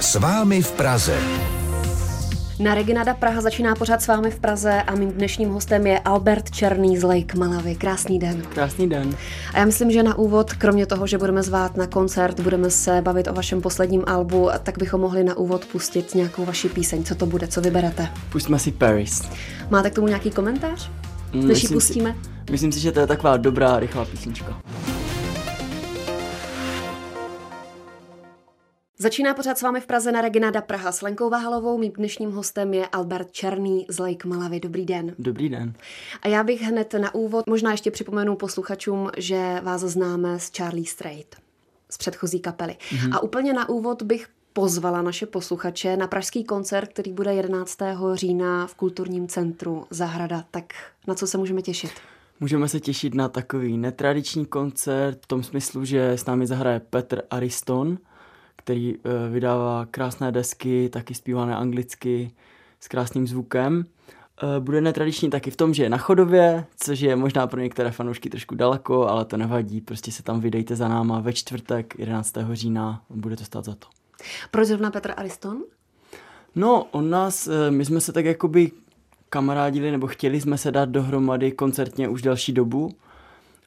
S vámi v Praze. Na Reginada Praha začíná pořád s vámi v Praze a mým dnešním hostem je Albert Černý z Lake Malavy. Krásný den. Krásný den. A já myslím, že na úvod, kromě toho, že budeme zvát na koncert, budeme se bavit o vašem posledním albu, tak bychom mohli na úvod pustit nějakou vaši píseň. Co to bude, co vyberete? Pustíme si Paris. Máte k tomu nějaký komentář? Než ji pustíme? Si, myslím si, že to je taková dobrá, rychlá písnička. Začíná pořád s vámi v Praze na Reginada Praha s Lenkou Vahalovou. Mým dnešním hostem je Albert Černý z Lake Malavy. Dobrý den. Dobrý den. A já bych hned na úvod možná ještě připomenu posluchačům, že vás známe z Charlie Strait, z předchozí kapely. Mm-hmm. A úplně na úvod bych pozvala naše posluchače na pražský koncert, který bude 11. října v kulturním centru Zahrada. Tak na co se můžeme těšit? Můžeme se těšit na takový netradiční koncert v tom smyslu, že s námi zahraje Petr Ariston, který eh, vydává krásné desky, taky zpívané anglicky, s krásným zvukem. Eh, bude netradiční taky v tom, že je na chodově, což je možná pro některé fanoušky trošku daleko, ale to nevadí, prostě se tam vydejte za náma ve čtvrtek 11. října, bude to stát za to. Proč zrovna Petr Ariston? No, on nás, eh, my jsme se tak jakoby kamarádili, nebo chtěli jsme se dát dohromady koncertně už další dobu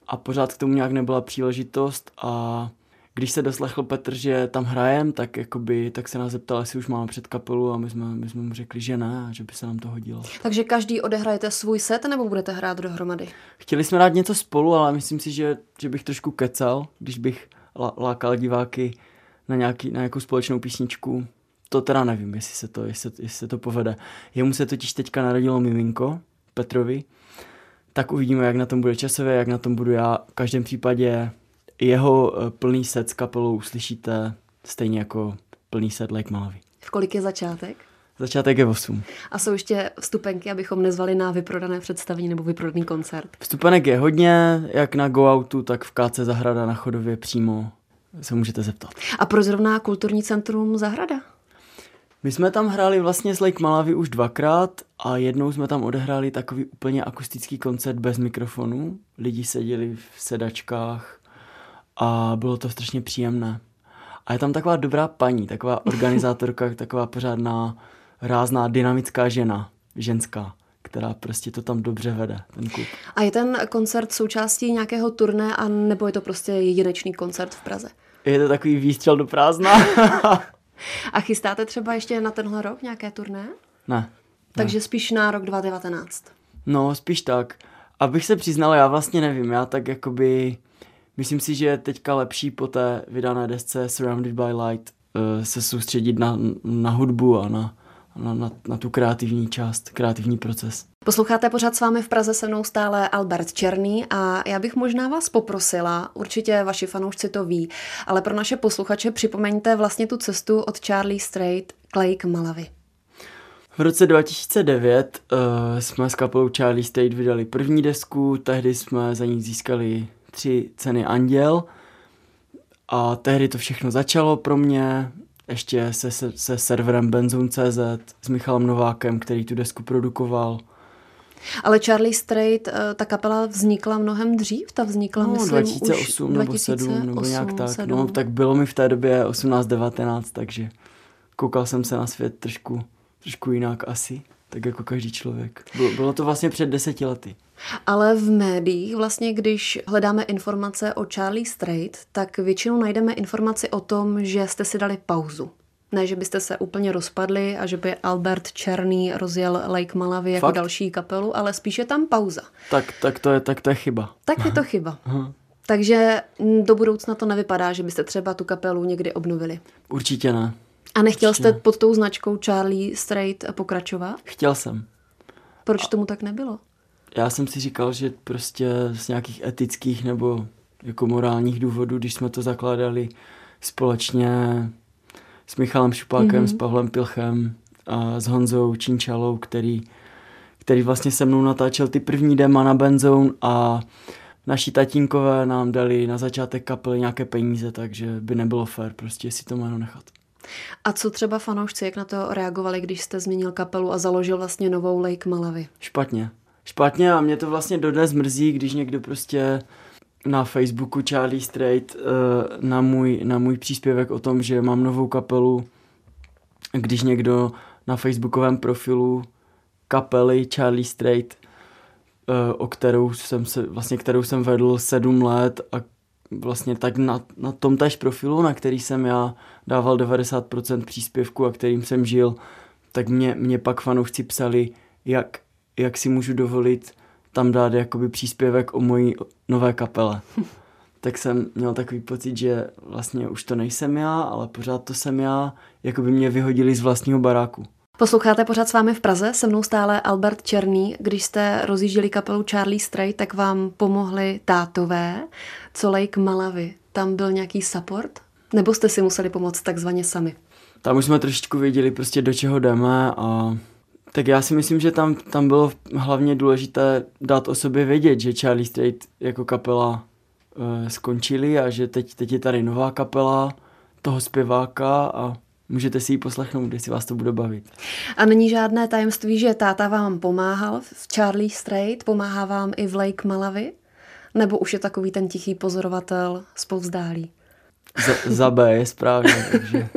a pořád k tomu nějak nebyla příležitost a když se doslechl Petr, že tam hrajem, tak, jakoby, tak se nás zeptal, jestli už máme před kapelu a my jsme, my jsme mu řekli, že ne, že by se nám to hodilo. Takže každý odehrajete svůj set nebo budete hrát dohromady? Chtěli jsme dát něco spolu, ale myslím si, že, že bych trošku kecal, když bych lákal diváky na, nějaký, na nějakou společnou písničku. To teda nevím, jestli se to, jestli, jestli se to povede. Jemu se totiž teďka narodilo miminko, Petrovi, tak uvidíme, jak na tom bude časově, jak na tom budu já. V každém případě jeho eh, plný set s kapelou uslyšíte stejně jako plný set Lake Malavy. V kolik je začátek? Začátek je 8. A jsou ještě vstupenky, abychom nezvali na vyprodané představení nebo vyprodaný koncert? Vstupenek je hodně, jak na Go Outu, tak v KC Zahrada na Chodově přímo se můžete zeptat. A pro zrovna kulturní centrum Zahrada? My jsme tam hráli vlastně s Lake Malavy už dvakrát a jednou jsme tam odehráli takový úplně akustický koncert bez mikrofonu. Lidi seděli v sedačkách, a bylo to strašně příjemné. A je tam taková dobrá paní, taková organizátorka, taková pořádná, rázná, dynamická žena, ženská, která prostě to tam dobře vede, ten klub. A je ten koncert součástí nějakého turné, a nebo je to prostě jedinečný koncert v Praze? Je to takový výstřel do prázdna. a chystáte třeba ještě na tenhle rok nějaké turné? Ne. Takže ne. spíš na rok 2019? No, spíš tak. Abych se přiznal, já vlastně nevím, já tak jakoby Myslím si, že je teďka lepší po té vydané desce Surrounded by Light uh, se soustředit na, na hudbu a na, na, na, na tu kreativní část, kreativní proces. Posloucháte pořád s vámi v Praze se mnou stále Albert Černý a já bych možná vás poprosila, určitě vaši fanoušci to ví, ale pro naše posluchače připomeňte vlastně tu cestu od Charlie Strait k Lake Malavy. V roce 2009 uh, eh, jsme s kapelou Charlie State vydali první desku, tehdy jsme za ní získali tři ceny Anděl a tehdy to všechno začalo pro mě, ještě se, se, se serverem Benzone.cz s Michalem Novákem, který tu desku produkoval. Ale Charlie Strait, eh, ta kapela vznikla mnohem dřív, ta vznikla, no, myslím, 2008 už nebo 2007 nebo nějak tak. 7. No, tak bylo mi v té době 18-19, takže koukal jsem se na svět trošku, trošku jinak asi, tak jako každý člověk. Bylo, to vlastně před deseti lety. Ale v médiích vlastně, když hledáme informace o Charlie Strait, tak většinou najdeme informaci o tom, že jste si dali pauzu. Ne, že byste se úplně rozpadli a že by Albert Černý rozjel Lake Malavy jako Fakt? další kapelu, ale spíše tam pauza. Tak, tak, to, je, tak to je chyba. Tak je to chyba. Takže do budoucna to nevypadá, že byste třeba tu kapelu někdy obnovili. Určitě ne. A nechtěl jste pod tou značkou Charlie Strait pokračovat? Chtěl jsem. Proč tomu tak nebylo? já jsem si říkal, že prostě z nějakých etických nebo jako morálních důvodů, když jsme to zakládali společně s Michalem Šupákem, mm-hmm. s Pavlem Pilchem a s Honzou Činčalou, který, který vlastně se mnou natáčel ty první dema na Benzone a naši tatínkové nám dali na začátek kapely nějaké peníze, takže by nebylo fér prostě si to jméno nechat. A co třeba fanoušci, jak na to reagovali, když jste změnil kapelu a založil vlastně novou Lake Malavy? Špatně špatně a mě to vlastně dodnes mrzí, když někdo prostě na Facebooku Charlie Strait uh, na, můj, na můj příspěvek o tom, že mám novou kapelu, když někdo na facebookovém profilu kapely Charlie Strait, eh, o kterou jsem se, vlastně kterou jsem vedl sedm let a vlastně tak na, na tom též profilu, na který jsem já dával 90% příspěvku a kterým jsem žil, tak mě, mě pak fanoušci psali, jak, jak si můžu dovolit tam dát jakoby příspěvek o mojí nové kapele. tak jsem měl takový pocit, že vlastně už to nejsem já, ale pořád to jsem já, jako by mě vyhodili z vlastního baráku. Posloucháte pořád s vámi v Praze, se mnou stále Albert Černý. Když jste rozjížděli kapelu Charlie Stray, tak vám pomohli tátové, co Lake Malawi. Tam byl nějaký support? Nebo jste si museli pomoct takzvaně sami? Tam už jsme trošičku věděli prostě do čeho jdeme a tak já si myslím, že tam, tam bylo hlavně důležité dát o sobě vědět, že Charlie Strait jako kapela e, skončili a že teď, teď je tady nová kapela toho zpěváka a můžete si ji poslechnout, jestli vás to bude bavit. A není žádné tajemství, že táta vám pomáhal v Charlie Strait, pomáhá vám i v Lake Malawi? Nebo už je takový ten tichý pozorovatel zpovzdálí? Za, za B je správně, takže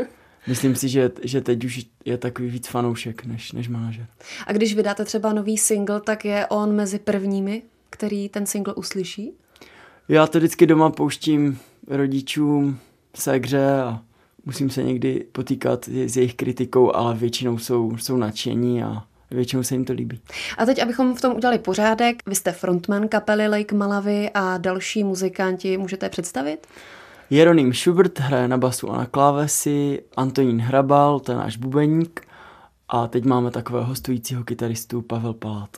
myslím si, že, že teď už je takový víc fanoušek než, než manažer. A když vydáte třeba nový single, tak je on mezi prvními, který ten single uslyší? Já to vždycky doma pouštím rodičům, segře a musím se někdy potýkat s jejich kritikou, ale většinou jsou, jsou nadšení a většinou se jim to líbí. A teď, abychom v tom udělali pořádek, vy jste frontman kapely Lake Malavy a další muzikanti můžete představit? Jeroným Schubert hraje na basu a na klávesi, Antonín Hrabal, to je náš bubeník a teď máme takového hostujícího kytaristu Pavel Palát.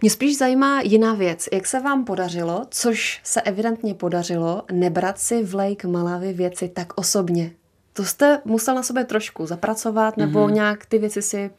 Mě spíš zajímá jiná věc. Jak se vám podařilo, což se evidentně podařilo, nebrat si v Lake Malavy věci tak osobně? To jste musel na sobě trošku zapracovat nebo mm-hmm. nějak ty věci si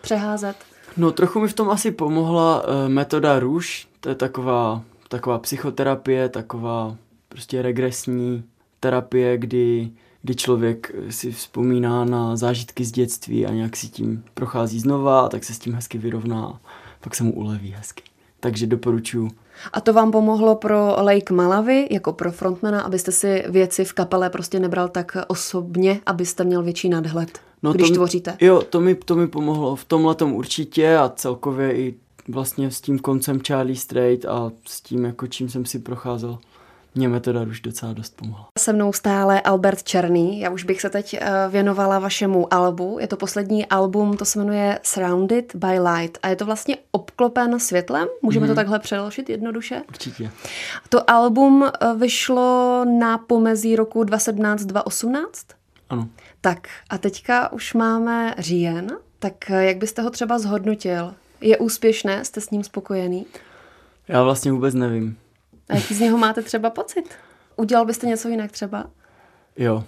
přeházet? No trochu mi v tom asi pomohla uh, metoda růž, to je taková, taková psychoterapie, taková prostě regresní terapie, kdy, kdy člověk si vzpomíná na zážitky z dětství a nějak si tím prochází znova, tak se s tím hezky vyrovná, pak se mu uleví hezky. Takže doporučuji a to vám pomohlo pro Lake Malavy, jako pro frontmana, abyste si věci v kapele prostě nebral tak osobně, abyste měl větší nadhled, no když to mi, tvoříte. Jo, to mi, to mi pomohlo. V tomhle určitě a celkově i vlastně s tím koncem Charlie Strait a s tím, jako čím jsem si procházel mě metoda už docela dost pomohla. Se mnou stále Albert Černý. Já už bych se teď eh, věnovala vašemu albu. Je to poslední album, to se jmenuje Surrounded by Light a je to vlastně obklopen světlem. Můžeme mm-hmm. to mhm. takhle přeložit jednoduše? Určitě. To album eh, vyšlo na pomezí roku 2017-2018? Ano. Tak a teďka už máme říjen, tak eh, jak byste ho třeba zhodnotil? Je úspěšné? Jste s ním spokojený? Já vlastně vůbec nevím. A jaký z něho máte třeba pocit? Udělal byste něco jinak třeba? Jo.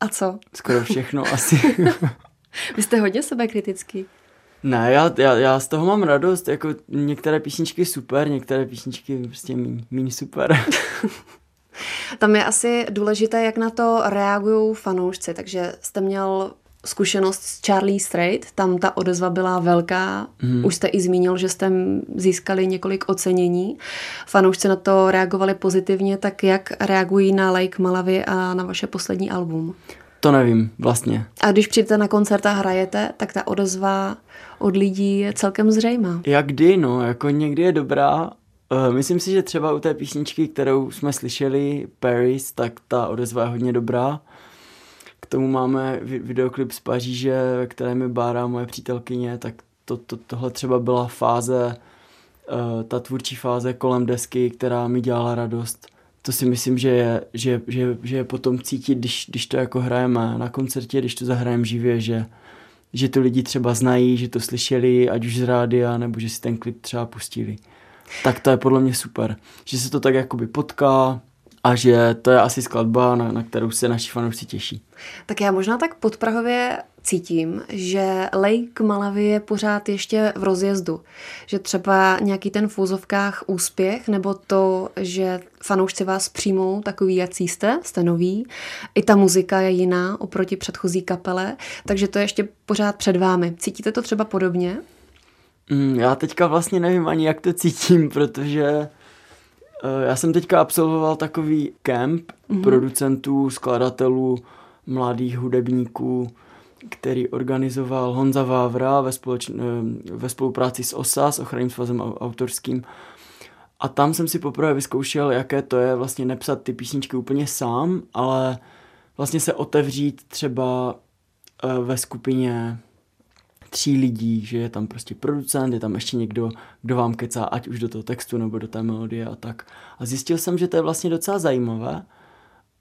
A co? Skoro všechno asi. Vy jste hodně sebekritický. Ne, já, já, já z toho mám radost, jako některé písničky super, některé písničky prostě méně super. Tam je asi důležité, jak na to reagují fanoušci, takže jste měl zkušenost s Charlie Strait, tam ta odezva byla velká. Mm. Už jste i zmínil, že jste získali několik ocenění. Fanoušci na to reagovali pozitivně, tak jak reagují na Lake Malawi a na vaše poslední album? To nevím, vlastně. A když přijdete na koncert a hrajete, tak ta odezva od lidí je celkem zřejmá. Jak kdy, no, jako někdy je dobrá. Uh, myslím si, že třeba u té písničky, kterou jsme slyšeli, Paris, tak ta odezva je hodně dobrá. K tomu máme videoklip z Paříže, ve kterém je Bára, moje přítelkyně, tak to, to, tohle třeba byla fáze, uh, ta tvůrčí fáze kolem desky, která mi dělala radost. To si myslím, že je, že, že, že je potom cítit, když, když to jako hrajeme na koncertě, když to zahrajeme živě, že, že to lidi třeba znají, že to slyšeli, ať už z rádia, nebo že si ten klip třeba pustili. Tak to je podle mě super, že se to tak jakoby potká, a že to je asi skladba, na, na kterou se naši fanoušci těší. Tak já možná tak podprahově cítím, že Lake Malawi je pořád ještě v rozjezdu. Že třeba nějaký ten v úzovkách úspěch, nebo to, že fanoušci vás přijmou takový, jak jste, jste noví. I ta muzika je jiná oproti předchozí kapele, takže to je ještě pořád před vámi. Cítíte to třeba podobně? Mm, já teďka vlastně nevím ani, jak to cítím, protože já jsem teďka absolvoval takový kemp mm-hmm. producentů, skladatelů, mladých hudebníků, který organizoval Honza Vávra ve, společ, ve spolupráci s OSA, s ochranným svazem autorským. A tam jsem si poprvé vyzkoušel, jaké to je vlastně nepsat ty písničky úplně sám, ale vlastně se otevřít třeba eh, ve skupině tří lidí, že je tam prostě producent, je tam ještě někdo, kdo vám kecá, ať už do toho textu nebo do té melodie a tak. A zjistil jsem, že to je vlastně docela zajímavé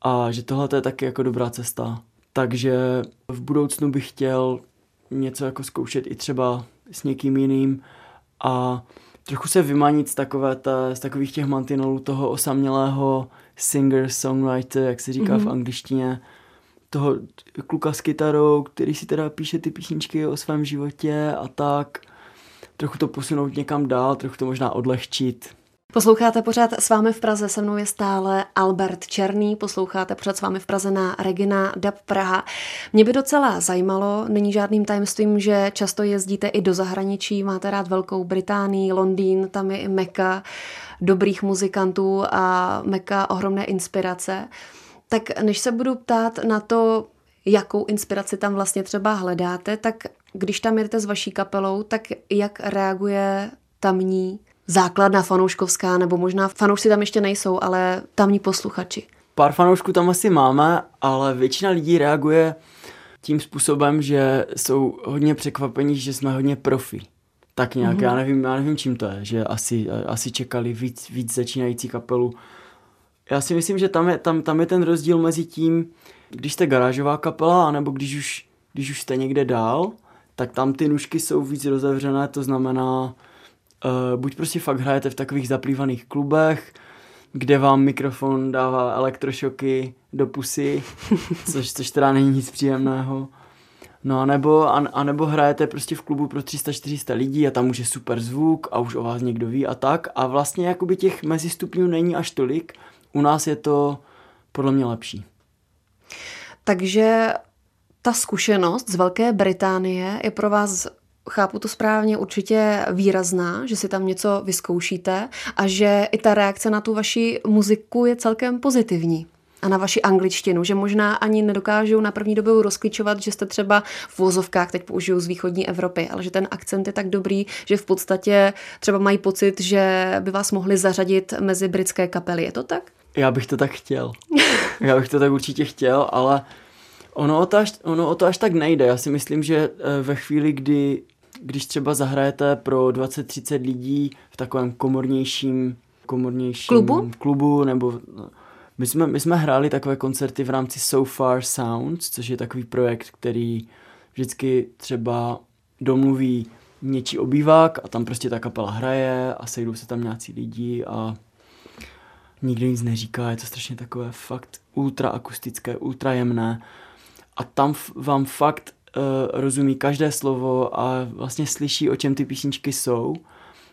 a že tohle je taky jako dobrá cesta. Takže v budoucnu bych chtěl něco jako zkoušet i třeba s někým jiným a trochu se vymanit z, takové ta, z takových těch mantinolů toho osamělého singer-songwriter, jak se říká mm-hmm. v mhm. angličtině, toho kluka s kytarou, který si teda píše ty písničky o svém životě a tak. Trochu to posunout někam dál, trochu to možná odlehčit. Posloucháte pořád s vámi v Praze, se mnou je stále Albert Černý, posloucháte pořád s vámi v Praze na Regina Dab Praha. Mě by docela zajímalo, není žádným tajemstvím, že často jezdíte i do zahraničí, máte rád Velkou Británii, Londýn, tam je i Meka dobrých muzikantů a Meka ohromné inspirace. Tak než se budu ptát na to, jakou inspiraci tam vlastně třeba hledáte, tak když tam jdete s vaší kapelou, tak jak reaguje tamní základna fanouškovská, nebo možná fanoušci tam ještě nejsou, ale tamní posluchači? Pár fanoušků tam asi máme, ale většina lidí reaguje tím způsobem, že jsou hodně překvapení, že jsme hodně profi. Tak nějak, mm-hmm. já, nevím, já nevím, čím to je, že asi, asi čekali víc, víc začínající kapelu, já si myslím, že tam je, tam, tam je ten rozdíl mezi tím, když jste garážová kapela, anebo když už, když už jste někde dál, tak tam ty nůžky jsou víc rozevřené, to znamená, uh, buď prostě fakt hrajete v takových zaplývaných klubech, kde vám mikrofon dává elektrošoky do pusy, což, což teda není nic příjemného. No a nebo, a, a nebo hrajete prostě v klubu pro 300-400 lidí a tam už je super zvuk a už o vás někdo ví a tak. A vlastně jakoby těch mezistupňů není až tolik, u nás je to podle mě lepší. Takže ta zkušenost z Velké Británie je pro vás chápu to správně, určitě výrazná, že si tam něco vyzkoušíte a že i ta reakce na tu vaši muziku je celkem pozitivní a na vaši angličtinu, že možná ani nedokážou na první dobu rozklíčovat, že jste třeba v vozovkách, teď použiju z východní Evropy, ale že ten akcent je tak dobrý, že v podstatě třeba mají pocit, že by vás mohli zařadit mezi britské kapely. Je to tak? Já bych to tak chtěl. Já bych to tak určitě chtěl, ale ono o to až, ono o to až tak nejde. Já si myslím, že eh, ve chvíli, kdy když třeba zahrajete pro 20-30 lidí v takovém komornějším, komornějším klubu, klubu nebo my jsme, my jsme hráli takové koncerty v rámci So Far Sounds, což je takový projekt, který vždycky třeba domluví něčí obývák a tam prostě ta kapela hraje a sejdou se tam nějací lidi a nikdo nic neříká, je to strašně takové fakt ultra akustické, ultra jemné. A tam vám fakt uh, rozumí každé slovo a vlastně slyší, o čem ty písničky jsou.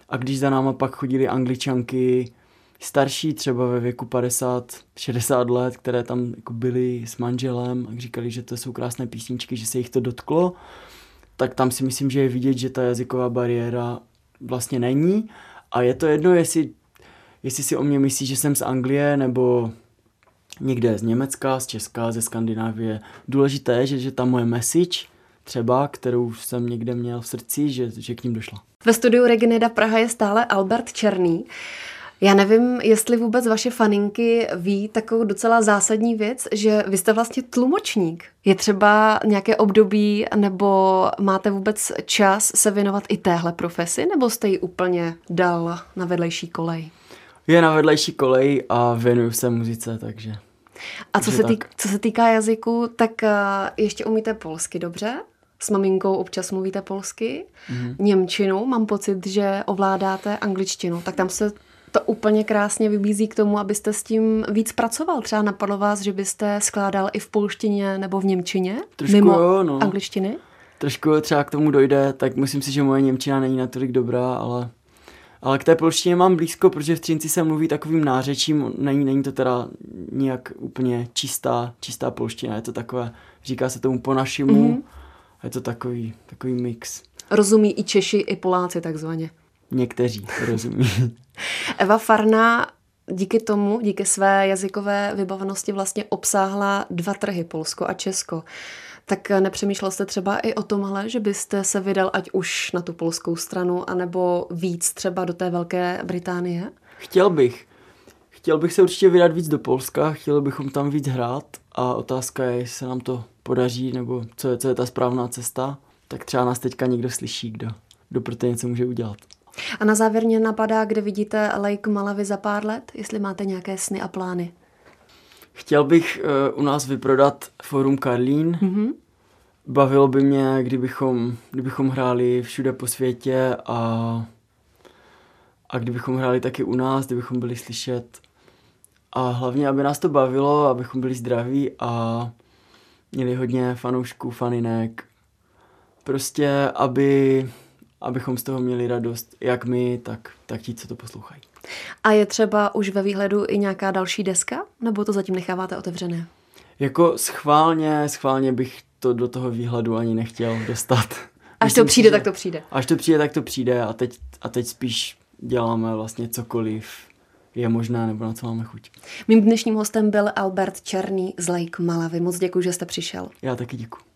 A když za náma pak chodili angličanky starší, třeba ve věku 50-60 let, které tam jako byly s manželem a říkali, že to jsou krásné písničky, že se jich to dotklo, tak tam si myslím, že je vidět, že ta jazyková bariéra vlastně není. A je to jedno, jestli jestli si o mě myslí, že jsem z Anglie nebo někde z Německa, z Česka, ze Skandinávie. Důležité je, že, že ta moje message, třeba, kterou jsem někde měl v srdci, že, že k ním došla. Ve studiu Regineda Praha je stále Albert Černý. Já nevím, jestli vůbec vaše faninky ví takovou docela zásadní věc, že vy jste vlastně tlumočník. Je třeba nějaké období, nebo máte vůbec čas se věnovat i téhle profesi, nebo jste ji úplně dal na vedlejší kolej? Je na vedlejší kolej a věnuju se muzice, takže... A co se, týk, co se týká jazyku, tak uh, ještě umíte polsky dobře? S maminkou občas mluvíte polsky, mm-hmm. Němčinu, mám pocit, že ovládáte angličtinu, tak tam se to úplně krásně vybízí k tomu, abyste s tím víc pracoval. Třeba napadlo vás, že byste skládal i v polštině nebo v Němčině? Trošku mimo jo, no. angličtiny? Trošku třeba k tomu dojde, tak myslím si, že moje Němčina není natolik dobrá, ale ale k té polštině mám blízko, protože v Třinci se mluví takovým nářečím, není, není to teda nějak úplně čistá, čistá polština, je to takové, říká se tomu po našemu, mm-hmm. je to takový, takový mix. Rozumí i Češi, i Poláci takzvaně. Někteří rozumí. Eva Farna díky tomu, díky své jazykové vybavenosti vlastně obsáhla dva trhy, Polsko a Česko. Tak nepřemýšlel jste třeba i o tomhle, že byste se vydal ať už na tu polskou stranu, anebo víc třeba do té Velké Británie? Chtěl bych. Chtěl bych se určitě vydat víc do Polska, chtěli bychom tam víc hrát a otázka je, jestli se nám to podaří, nebo co je, co je ta správná cesta, tak třeba nás teďka někdo slyší, kdo, kdo pro to něco může udělat. A na závěr mě napadá, kde vidíte Lake Malavy za pár let, jestli máte nějaké sny a plány. Chtěl bych uh, u nás vyprodat Forum Karlín. Mm-hmm. Bavilo by mě, kdybychom, kdybychom hráli všude po světě a, a kdybychom hráli taky u nás, kdybychom byli slyšet. A hlavně, aby nás to bavilo, abychom byli zdraví a měli hodně fanoušků, faninek. Prostě, aby, abychom z toho měli radost, jak my, tak, tak ti, co to poslouchají. A je třeba už ve výhledu i nějaká další deska, nebo to zatím necháváte otevřené? Jako schválně, schválně bych to do toho výhledu ani nechtěl dostat. Až Myslím to přijde, si, tak to přijde. Až to přijde, tak to přijde a teď, a teď spíš děláme vlastně cokoliv je možné nebo na co máme chuť. Mým dnešním hostem byl Albert Černý z Lake Malavy. Moc děkuji, že jste přišel. Já taky děkuji.